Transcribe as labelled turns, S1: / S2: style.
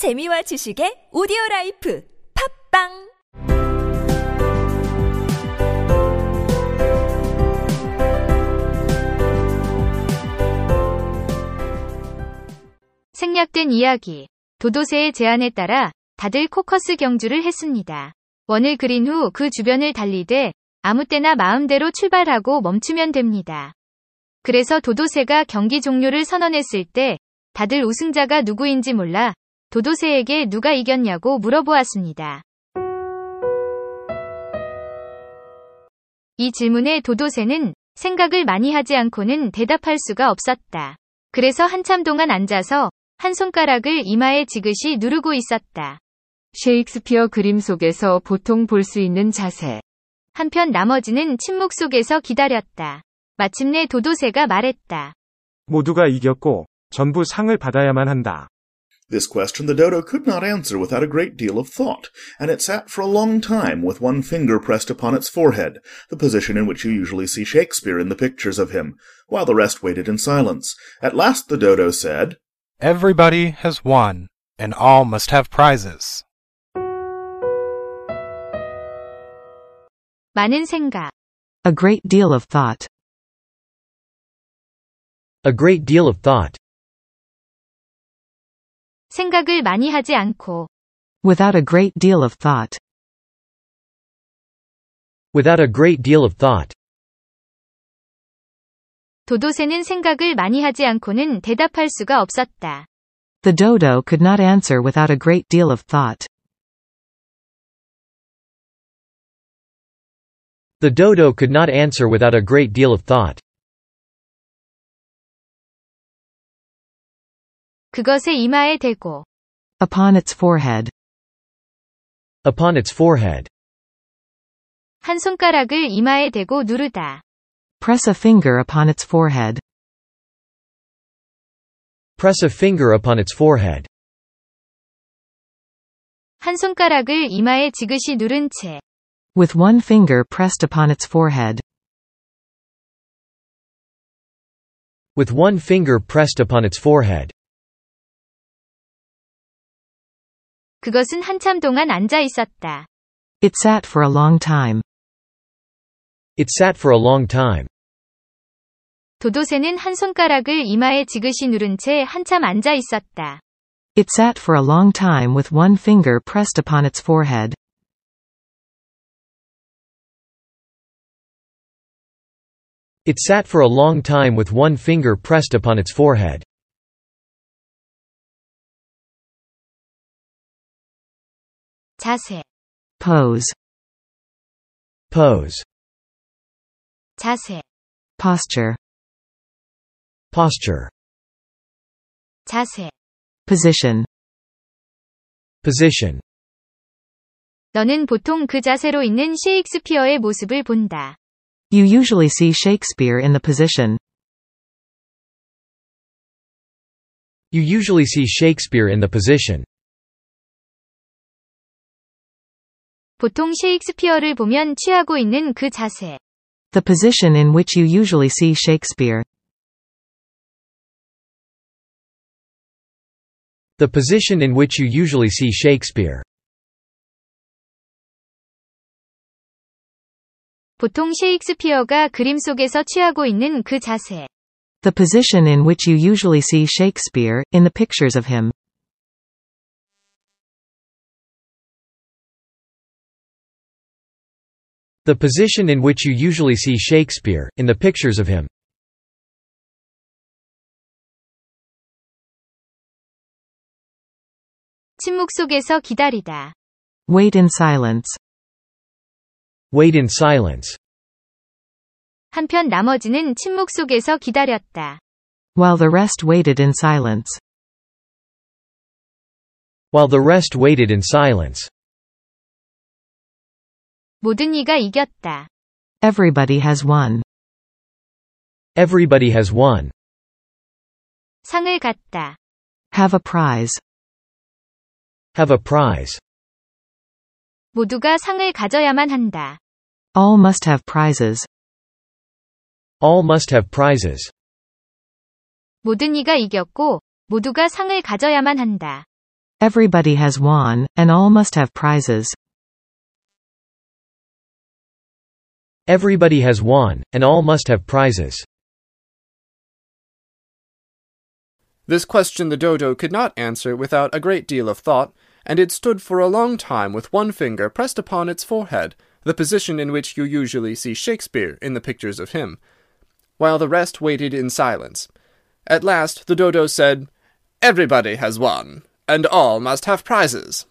S1: 재미와 지식의 오디오 라이프 팝빵
S2: 생략된 이야기. 도도새의 제안에 따라 다들 코커스 경주를 했습니다. 원을 그린 후 그 주변을 달리되 아무 때나 마음대로 출발하고 멈추면 됩니다. 그래서 도도새가 경기 종료를 선언했을 때 다들 우승자가 누구인지 몰라 도도새에게 누가 이겼냐고 물어보았습니다. 이 질문에 도도새는 생각을 많이 하지 않고는 대답할 수가 없었다. 그래서 한참 동안 앉아서 한 손가락을 이마에 지그시 누르고 있었다.
S3: 셰익스피어 그림 속에서 보통 볼 수 있는 자세.
S2: 한편 나머지는 침묵 속에서 기다렸다. 마침내 도도새가 말했다.
S4: 모두가 이겼고 전부 상을 받아야만 한다.
S5: This question the dodo could not answer without a great deal of thought, and it sat for a long time with one finger pressed upon its forehead, the position in which you usually see Shakespeare in the pictures of him, while the rest waited in silence. At last the dodo said,
S6: Everybody has won, and all must have prizes.
S2: 많은 생각.
S7: A great deal of thought.
S8: A great deal of thought.
S2: 생각을 많이 하지 않고.
S7: Without a great deal of thought.
S8: Without a great deal of thought.
S2: 도도새는 생각을 많이 하지 않고는 대답할 수가 없었다.
S7: The dodo could not answer without a great deal of thought.
S8: The dodo could not answer without a great deal of thought.
S2: 그것의 이마에 대고.
S7: Upon its forehead.
S8: Upon its forehead.
S2: 한 손가락을 이마에 대고 누르다.
S7: Press a finger upon its forehead.
S8: Press a finger upon its forehead.
S2: 한 손가락을 이마에 지그시 누른 채.
S7: With one finger pressed upon its forehead.
S8: With one finger pressed upon its forehead.
S2: 그것은 한참 동안 앉아 있었다.
S7: It sat for a long time.
S8: It sat for a long time.
S2: 도도새는 한 손가락을 이마에 지그시 누른 채 한참 앉아 있었다.
S7: It sat for a long time with one finger pressed upon its forehead.
S8: It sat for a long time with one finger pressed upon its forehead.
S2: 자세,
S7: Pose.
S8: Pose.
S2: 자세,
S7: Posture.
S8: Posture.
S2: 자세.
S7: Position.
S8: Position.
S2: 너는 보통 그 자세로 있는 셰익스피어의 모습을 본다.
S7: You usually see Shakespeare in the position.
S8: You usually see Shakespeare in the position.
S2: 보통 셰익스피어를 보면 취하고 있는 그 자세.
S7: The position in which you usually see Shakespeare.
S8: The position in which you usually see Shakespeare.
S2: 보통 셰익스피어가 그림 속에서 취하고 있는 그 자세.
S7: The position in which you usually see Shakespeare, in the pictures of him.
S8: The position in which you usually see Shakespeare, in the pictures of him.
S2: 침묵 속에서 기다리다.
S7: Wait in silence.
S8: Wait in silence.
S2: 한편 나머지는 침묵 속에서 기다렸다.
S7: While the rest waited in silence.
S8: While the rest waited in silence.
S2: 모든 이가 이겼다.
S7: Everybody has won.
S8: Everybody has won.
S2: 상을 갖다.
S7: Have a prize.
S8: Have a prize.
S2: 모두가 상을 가져야만 한다.
S7: All must have prizes.
S8: All must have prizes.
S2: 모든 이가 이겼고 모두가 상을 가져야만 한다.
S7: Everybody has won, and all must have prizes.
S8: Everybody has won, and all must have prizes.
S9: This question the dodo could not answer without a great deal of thought, and it stood for a long time with one finger pressed upon its forehead, the position in which you usually see Shakespeare in the pictures of him, while the rest waited in silence. At last the dodo said, Everybody has won, and all must have prizes.